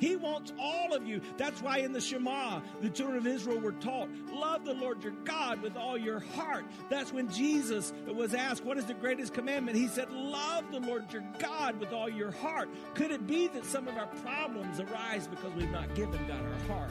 He wants all of you. That's why in the Shema, the children of Israel were taught, love the Lord your God with all your heart. That's when Jesus was asked, What is the greatest commandment? He said, Love the Lord your God with all your heart. Could it be that some of our problems arise because we've not given God our heart?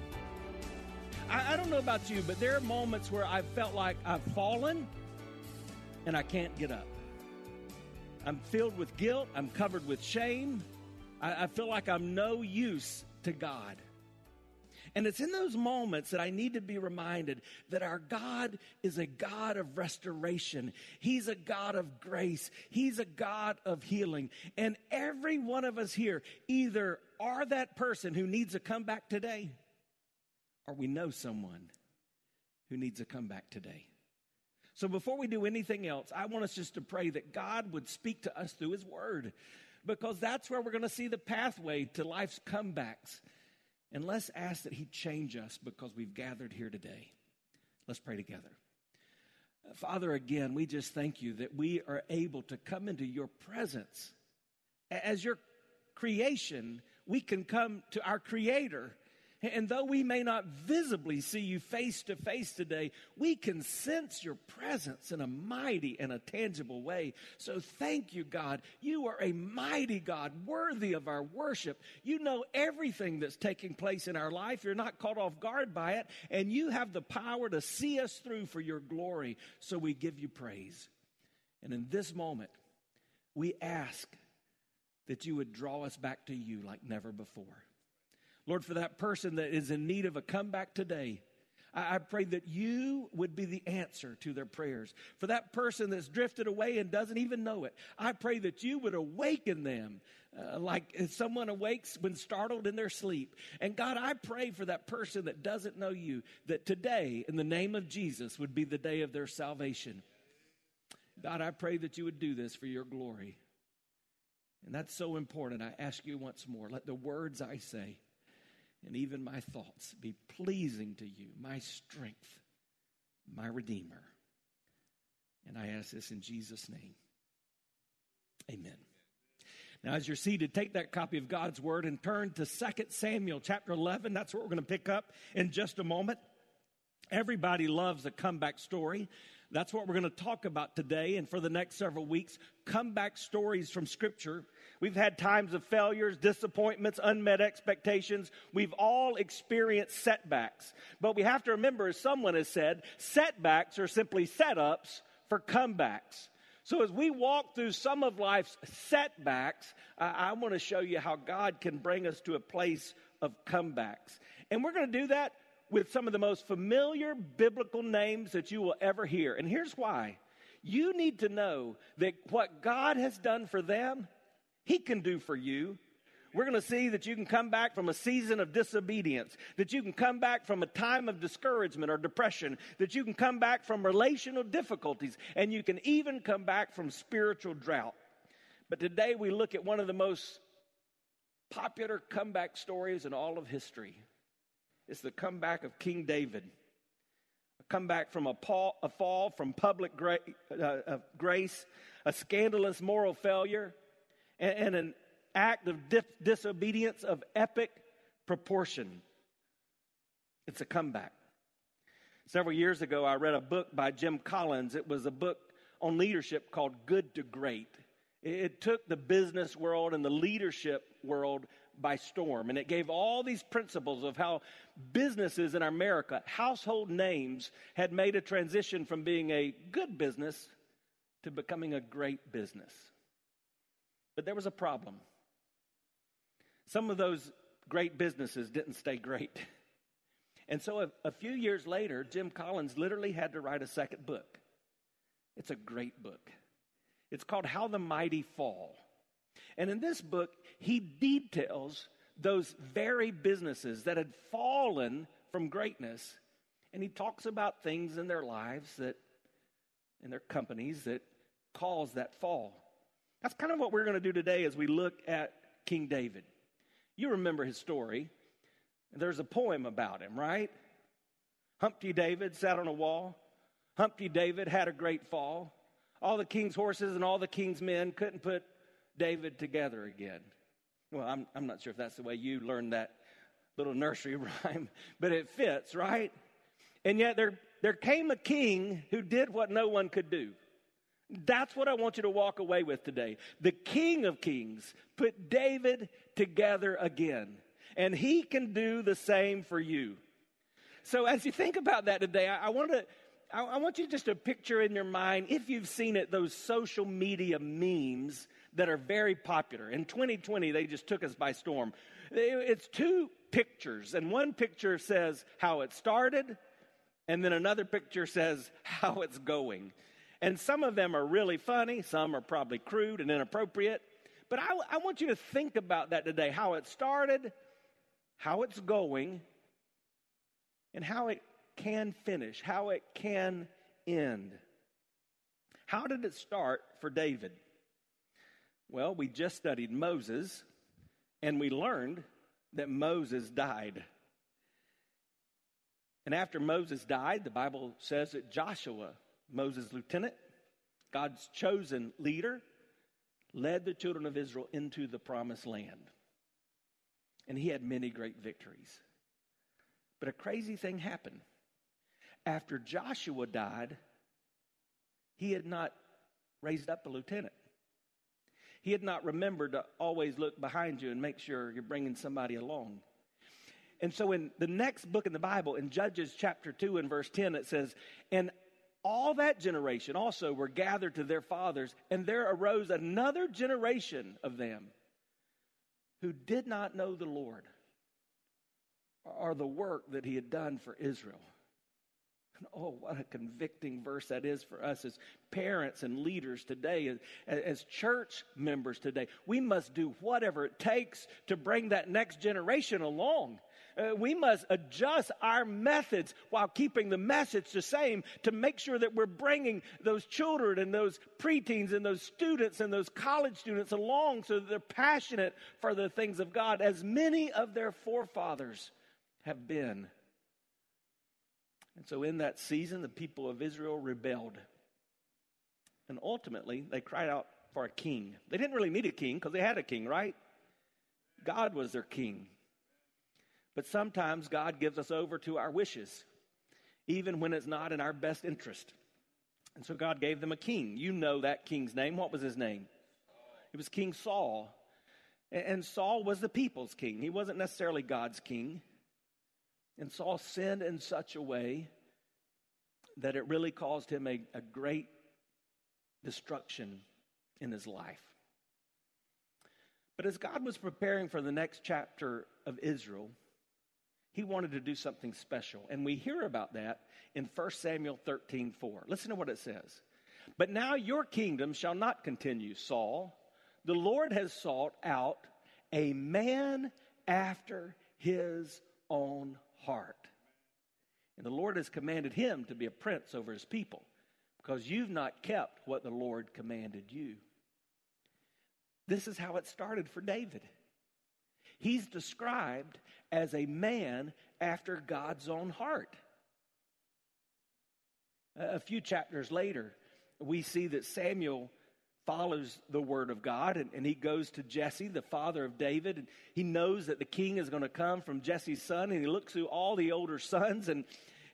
I, I don't know about you, but there are moments where I've felt like I've fallen and I can't get up. I'm filled with guilt. I'm covered with shame. I, I feel like I'm no use to God. And it's in those moments that I need to be reminded that our God is a God of restoration. He's a God of grace. He's a God of healing. And every one of us here either are that person who needs to come back today or we know someone who needs a comeback today. So before we do anything else, I want us just to pray that God would speak to us through His Word because that's where we're going to see the pathway to life's comebacks. And let's ask that He change us because we've gathered here today. Let's pray together. Father, again, we just thank you that we are able to come into your presence. As your creation, we can come to our Creator and though we may not visibly see you face to face today, we can sense your presence in a mighty and a tangible way. So thank you, God. You are a mighty God, worthy of our worship. You know everything that's taking place in our life. You're not caught off guard by it, and you have the power to see us through for your glory. So we give you praise. And in this moment, we ask that you would draw us back to you like never before. Lord, for that person that is in need of a comeback today, I, pray that you would be the answer to their prayers. For that person that's drifted away and doesn't even know it, I pray that you would awaken them uh, like someone awakes when startled in their sleep. And God, I pray for that person that doesn't know you, that today, in the name of Jesus, would be the day of their salvation. God, I pray that you would do this for your glory. And that's so important. I ask you once more let the words I say, and even my thoughts be pleasing to you, my strength, my Redeemer. And I ask this in Jesus' name. Amen. Now, as you're seated, take that copy of God's Word and turn to 2 Samuel chapter 11. That's what we're going to pick up in just a moment. Everybody loves a comeback story. That's what we're going to talk about today and for the next several weeks comeback stories from Scripture. We've had times of failures, disappointments, unmet expectations. We've all experienced setbacks. But we have to remember, as someone has said, setbacks are simply setups for comebacks. So, as we walk through some of life's setbacks, I, I want to show you how God can bring us to a place of comebacks. And we're going to do that with some of the most familiar biblical names that you will ever hear. And here's why you need to know that what God has done for them, He can do for you. We're going to see that you can come back from a season of disobedience, that you can come back from a time of discouragement or depression, that you can come back from relational difficulties, and you can even come back from spiritual drought. But today we look at one of the most popular comeback stories in all of history. It's the comeback of King David. A comeback from a, fall, from public uh, grace, a scandalous moral failure, and, and an act of disobedience of epic proportion. It's a comeback. Several years ago, I read a book by Jim Collins. It was a book on leadership called Good to Great. It took the business world and the leadership world by storm. And it gave all these principles of how businesses in America, household names, had made a transition from being a good business to becoming a great business. But there was a problem. Some of those great businesses didn't stay great. And so a, a, few years later, Jim Collins literally had to write a second book. It's a great book. It's called How the Mighty Fall. And in this book, he details those very businesses that had fallen from greatness. And he talks about things in their lives that, in their companies, that caused that fall. That's kind of what we're going to do today as we look at King David. You remember his story. There's a poem about him, right? Humpty David sat on a wall. Humpty David had a great fall. All the king's horses and all the king's men couldn't put David together again. Well, I'm, I'm not sure if that's the way you learned that little nursery rhyme, but it fits, right? And yet there, there came a king who did what no one could do. That's what I want you to walk away with today. The King of Kings put David together again, and he can do the same for you. So, as you think about that today, I, I want to. I, I want you just to picture in your mind, if you've seen it, those social media memes that are very popular. In 2020, they just took us by storm. It's two pictures, and one picture says how it started, and then another picture says how it's going. And some of them are really funny, some are probably crude and inappropriate. But I, I want you to think about that today how it started, how it's going, and how it can finish, how it can end. How did it start for David? Well, we just studied Moses, and we learned that Moses died. And after Moses died, the Bible says that Joshua Moses' lieutenant, God's chosen leader, led the children of Israel into the promised land. And he had many great victories. But a crazy thing happened. After Joshua died, he had not raised up a lieutenant. He had not remembered to always look behind you and make sure you're bringing somebody along. And so, in the next book in the Bible, in Judges chapter 2 and verse 10, it says, And all that generation also were gathered to their fathers, and there arose another generation of them who did not know the Lord or the work that he had done for Israel. And oh, what a convicting verse that is for us as parents and leaders today, as, as church members today. We must do whatever it takes to bring that next generation along. Uh, we must adjust our methods while keeping the message the same to make sure that we're bringing those children and those preteens and those students and those college students along so that they're passionate for the things of God, as many of their forefathers have been. And so, in that season, the people of Israel rebelled. And ultimately, they cried out for a king. They didn't really need a king because they had a king, right? God was their king. But sometimes God gives us over to our wishes, even when it's not in our best interest. And so God gave them a king. You know that king's name. What was his name? It was King Saul. And Saul was the people's king, he wasn't necessarily God's king. And Saul sinned in such a way that it really caused him a, a great destruction in his life. But as God was preparing for the next chapter of Israel, he wanted to do something special. And we hear about that in 1 Samuel 13 4. Listen to what it says. But now your kingdom shall not continue, Saul. The Lord has sought out a man after his own heart. And the Lord has commanded him to be a prince over his people because you've not kept what the Lord commanded you. This is how it started for David. He's described as a man after God's own heart. A few chapters later, we see that Samuel follows the word of God and, and, he goes to Jesse, the father of David, and he knows that the king is going to come from Jesse's son, and he looks through all the older sons and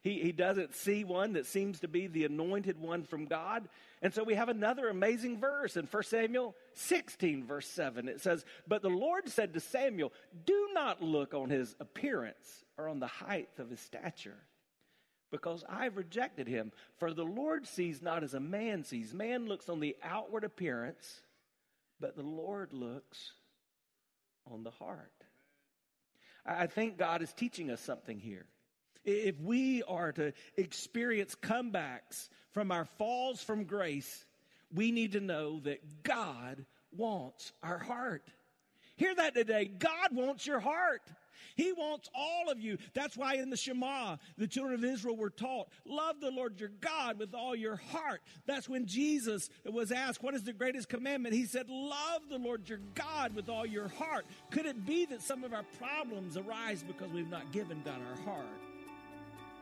He, he doesn't see one that seems to be the anointed one from God. And so we have another amazing verse in 1 Samuel 16, verse 7. It says, But the Lord said to Samuel, Do not look on his appearance or on the height of his stature, because I've rejected him. For the Lord sees not as a man sees. Man looks on the outward appearance, but the Lord looks on the heart. I think God is teaching us something here. If we are to experience comebacks from our falls from grace, we need to know that God wants our heart. Hear that today. God wants your heart. He wants all of you. That's why in the Shema, the children of Israel were taught, love the Lord your God with all your heart. That's when Jesus was asked, what is the greatest commandment? He said, love the Lord your God with all your heart. Could it be that some of our problems arise because we've not given God our heart?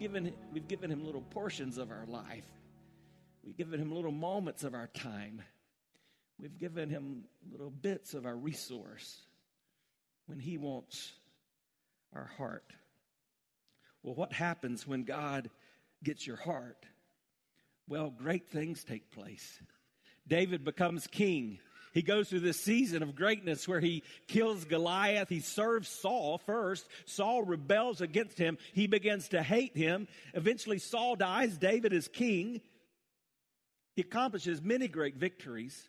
Given, we've given him little portions of our life. We've given him little moments of our time. We've given him little bits of our resource when he wants our heart. Well, what happens when God gets your heart? Well, great things take place. David becomes king. He goes through this season of greatness where he kills Goliath. He serves Saul first. Saul rebels against him. He begins to hate him. Eventually, Saul dies. David is king. He accomplishes many great victories.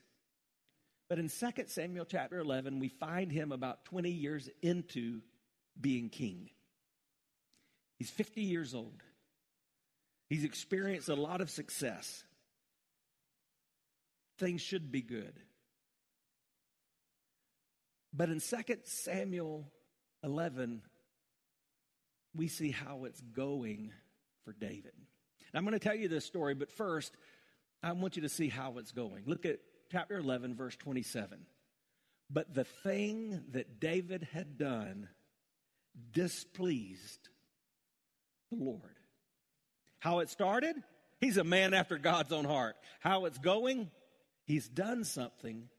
But in 2 Samuel chapter 11, we find him about 20 years into being king. He's 50 years old. He's experienced a lot of success. Things should be good. But in 2 Samuel 11, we see how it's going for David. I'm going to tell you this story, but first, I want you to see how it's going. Look at chapter 11, verse 27. But the thing that David had done displeased the Lord. How it started? He's a man after God's own heart. How it's going? He's done something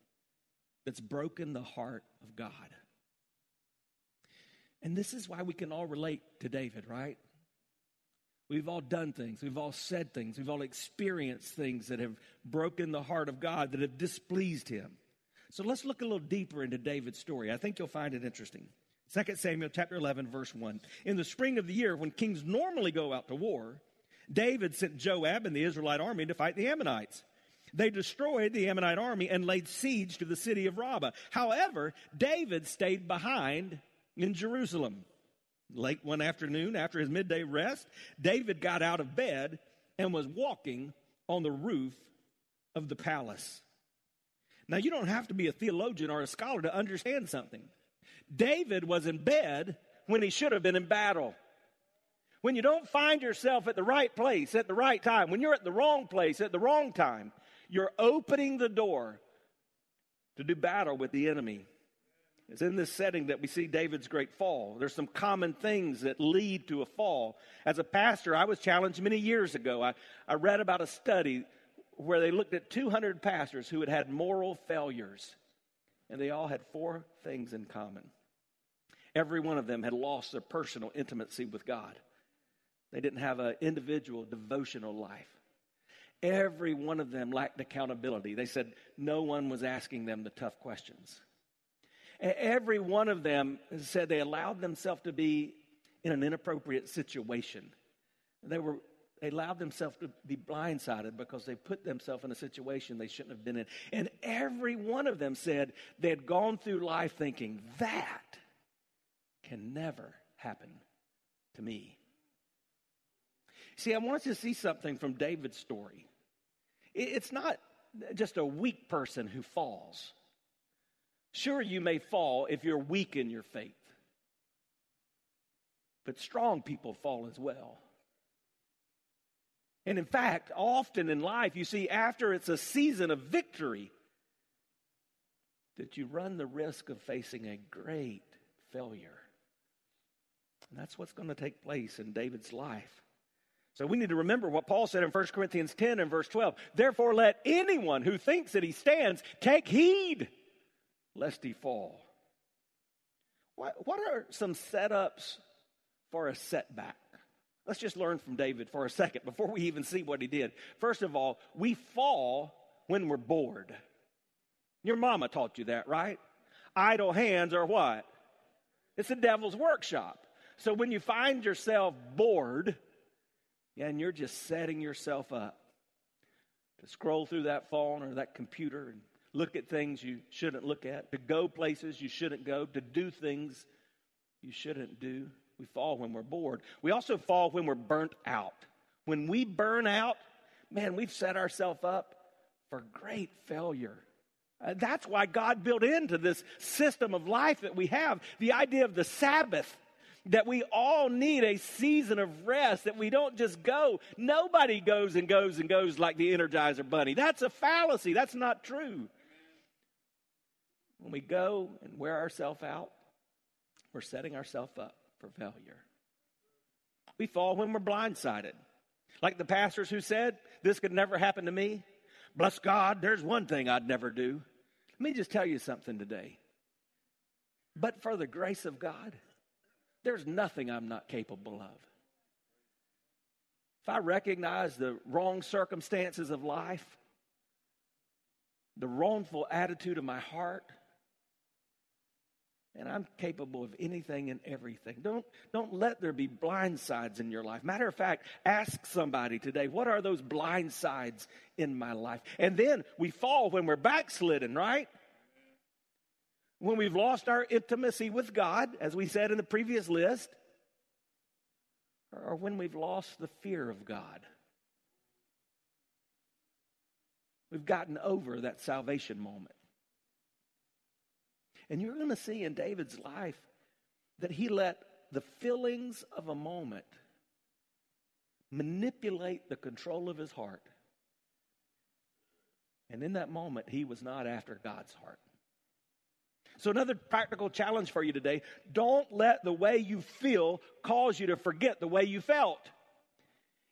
that's broken the heart of God. And this is why we can all relate to David, right? We've all done things, we've all said things, we've all experienced things that have broken the heart of God, that have displeased him. So let's look a little deeper into David's story. I think you'll find it interesting. 2 Samuel chapter 11 verse 1. In the spring of the year when kings normally go out to war, David sent Joab and the Israelite army to fight the Ammonites. They destroyed the Ammonite army and laid siege to the city of Rabbah. However, David stayed behind in Jerusalem. Late one afternoon, after his midday rest, David got out of bed and was walking on the roof of the palace. Now, you don't have to be a theologian or a scholar to understand something. David was in bed when he should have been in battle. When you don't find yourself at the right place at the right time, when you're at the wrong place at the wrong time, you're opening the door to do battle with the enemy. It's in this setting that we see David's great fall. There's some common things that lead to a fall. As a pastor, I was challenged many years ago. I, I read about a study where they looked at 200 pastors who had had moral failures, and they all had four things in common. Every one of them had lost their personal intimacy with God. They didn't have an individual devotional life. Every one of them lacked accountability. They said no one was asking them the tough questions. Every one of them said they allowed themselves to be in an inappropriate situation. They were they allowed themselves to be blindsided because they put themselves in a situation they shouldn't have been in. And every one of them said they had gone through life thinking, that can never happen to me. See, I want us to see something from David's story. It's not just a weak person who falls. Sure, you may fall if you're weak in your faith, but strong people fall as well. And in fact, often in life, you see, after it's a season of victory, that you run the risk of facing a great failure. And that's what's going to take place in David's life. So we need to remember what Paul said in 1 Corinthians 10 and verse 12. Therefore, let anyone who thinks that he stands take heed lest he fall. What, what are some setups for a setback? Let's just learn from David for a second before we even see what he did. First of all, we fall when we're bored. Your mama taught you that, right? Idle hands are what? It's the devil's workshop. So when you find yourself bored, yeah, and you're just setting yourself up to scroll through that phone or that computer and look at things you shouldn't look at, to go places you shouldn't go, to do things you shouldn't do. We fall when we're bored. We also fall when we're burnt out. When we burn out, man, we've set ourselves up for great failure. Uh, that's why God built into this system of life that we have the idea of the Sabbath that we all need a season of rest, that we don't just go. Nobody goes and goes and goes like the Energizer Bunny. That's a fallacy. That's not true. When we go and wear ourselves out, we're setting ourselves up for failure. We fall when we're blindsided. Like the pastors who said, This could never happen to me. Bless God, there's one thing I'd never do. Let me just tell you something today. But for the grace of God, there's nothing I'm not capable of. If I recognize the wrong circumstances of life, the wrongful attitude of my heart, and I'm capable of anything and everything. Don't, don't let there be blind sides in your life. Matter of fact, ask somebody today, what are those blind sides in my life? And then we fall when we're backslidden, right? When we've lost our intimacy with God, as we said in the previous list, or when we've lost the fear of God. We've gotten over that salvation moment. And you're going to see in David's life that he let the feelings of a moment manipulate the control of his heart. And in that moment, he was not after God's heart. So, another practical challenge for you today don't let the way you feel cause you to forget the way you felt.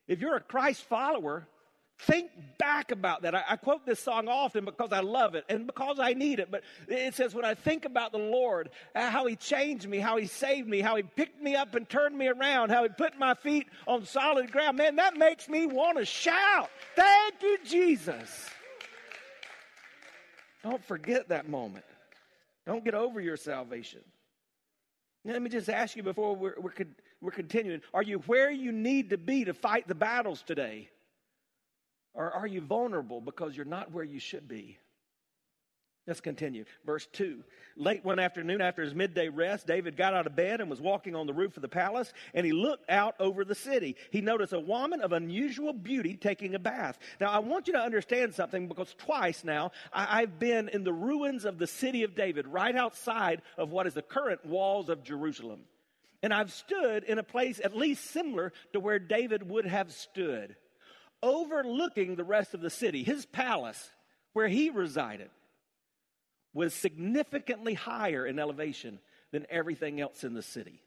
If you're a Christ follower, think back about that. I, I, quote this song often because I love it and because I need it. But it says, When I think about the Lord, uh, how He changed me, how He saved me, how He picked me up and turned me around, how He put my feet on solid ground, man, that makes me want to shout. Thank you, Jesus. Don't forget that moment. Don't get over your salvation. Now, let me just ask you before we're, we're, we're continuing are you where you need to be to fight the battles today? Or are you vulnerable because you're not where you should be? Let's continue. Verse 2. Late one afternoon after his midday rest, David got out of bed and was walking on the roof of the palace, and he looked out over the city. He noticed a woman of unusual beauty taking a bath. Now, I want you to understand something because twice now I- have been in the ruins of the city of David, right outside of what is the current walls of Jerusalem. And I've stood in a place at least similar to where David would have stood, overlooking the rest of the city, his palace, where he resided was significantly higher in elevation than everything else in the city.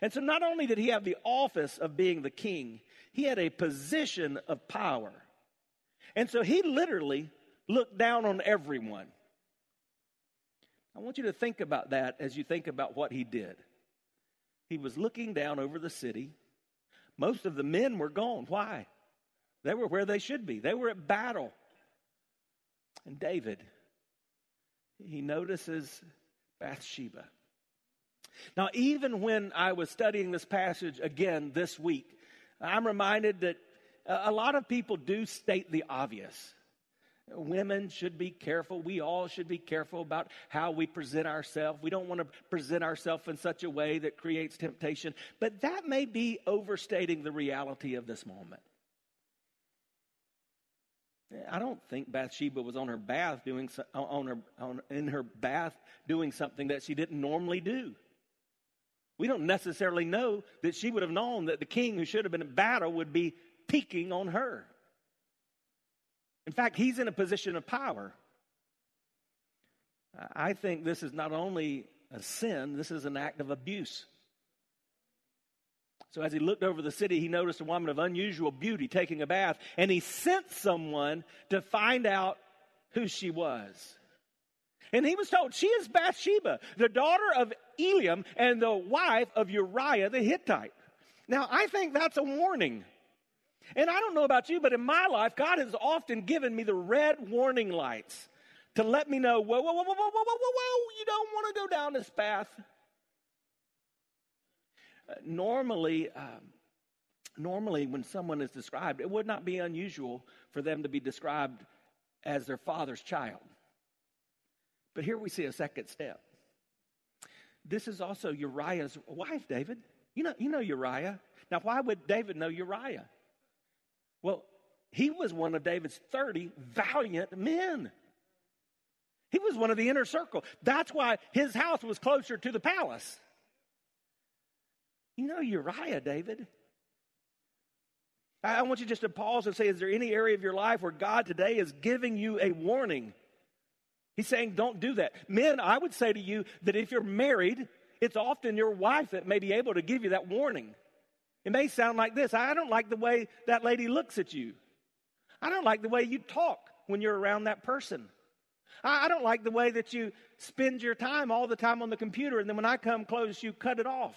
And so not only did he have the office of being the king, he had a position of power. And so he literally looked down on everyone. I want you to think about that as you think about what he did. He was looking down over the city. Most of the men were gone. Why? They were where they should be, they were at battle. And David, he notices Bathsheba. Now, even when I was studying this passage again this week, I'm reminded that a lot of people do state the obvious. Women should be careful. We all should be careful about how we present ourselves. We don't want to present ourselves in such a way that creates temptation. But that may be overstating the reality of this moment. I don't think Bathsheba was on her bath doing on her on, in her bath doing something that she didn't normally do. We don't necessarily know that she would have known that the king who should have been in battle would be peeking on her. In fact, he's in a position of power. I think this is not only a sin, this is an act of abuse. So as he looked over the city, he noticed a woman of unusual beauty taking a bath, and he sent someone to find out who she was. And he was told, She is Bathsheba, the daughter of Eliam and the wife of Uriah the Hittite. Now, I think that's a warning. And I don't know about you, but in my life, God has often given me the red warning lights to let me know, whoa, whoa, whoa, whoa, whoa, whoa, whoa, whoa, you don't want to go down this path. Uh, normally, um, normally, when someone is described, it would not be unusual for them to be described as their father's child. But here we see a second step. This is also Uriah's wife, David. You know, you know Uriah. Now, why would David know Uriah? Well, he was one of David's 30 valiant men. He was one of the inner circle. That's why his house was closer to the palace. You know Uriah, David. I want you just to pause and say, is there any area of your life where God today is giving you a warning? He's saying, don't do that. Men, I would say to you that if you're married, it's often your wife that may be able to give you that warning. It may sound like this I don't like the way that lady looks at you. I don't like the way you talk when you're around that person. I, don't like the way that you spend your time all the time on the computer, and then when I come close, you cut it off.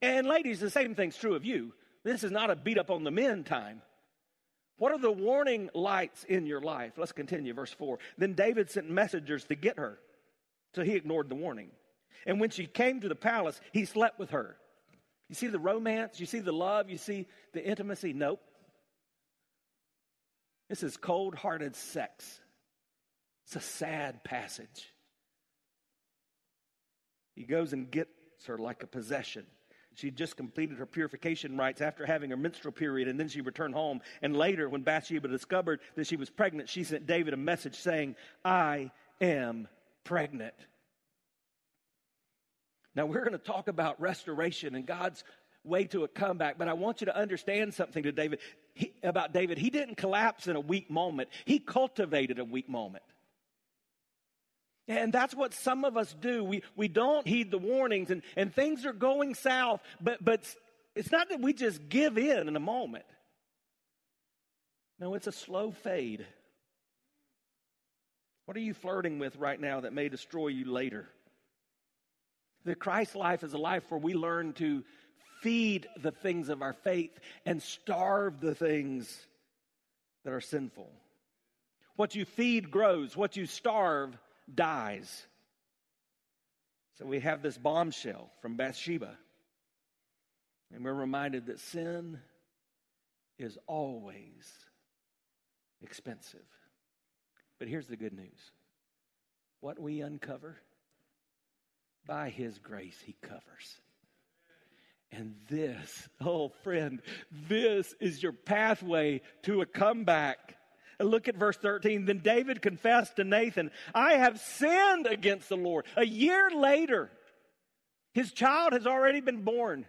And ladies, the same thing's true of you. This is not a beat up on the men time. What are the warning lights in your life? Let's continue, verse 4. Then David sent messengers to get her, so he ignored the warning. And when she came to the palace, he slept with her. You see the romance? You see the love? You see the intimacy? Nope. This is cold hearted sex. It's a sad passage. He goes and gets her like a possession. She just completed her purification rites after having her menstrual period, and then she returned home. And later, when Bathsheba discovered that she was pregnant, she sent David a message saying, I am pregnant. Now, we're going to talk about restoration and God's way to a comeback, but I want you to understand something to David he, about David. He didn't collapse in a weak moment, he cultivated a weak moment. And that's what some of us do. We, we don't heed the warnings and, and things are going south, but, but it's not that we just give in in a moment. No, it's a slow fade. What are you flirting with right now that may destroy you later? The Christ life is a life where we learn to feed the things of our faith and starve the things that are sinful. What you feed grows, what you starve dies. So we have this bombshell from Bathsheba. And we're reminded that sin is always expensive. But here's the good news what we uncover by His grace, He covers. And this, oh friend, this is your pathway to a comeback. Look at verse 13. Then David confessed to Nathan, I have sinned against the Lord. A year later, his child has already been born.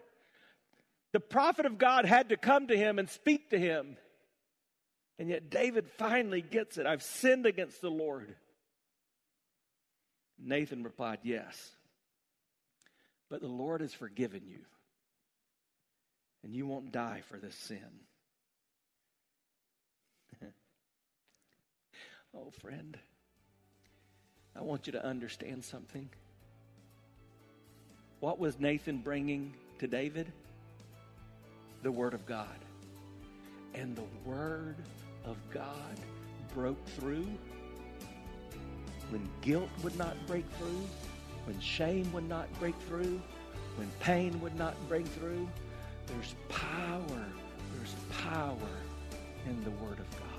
The prophet of God had to come to him and speak to him. And yet David finally gets it. I've sinned against the Lord. Nathan replied, Yes. But the Lord has forgiven you, and you won't die for this sin. Oh, friend, I want you to understand something. What was Nathan bringing to David? The Word of God. And the Word of God broke through when guilt would not break through when shame would not break through, when pain would not break through, there's power There's power in the Word of God.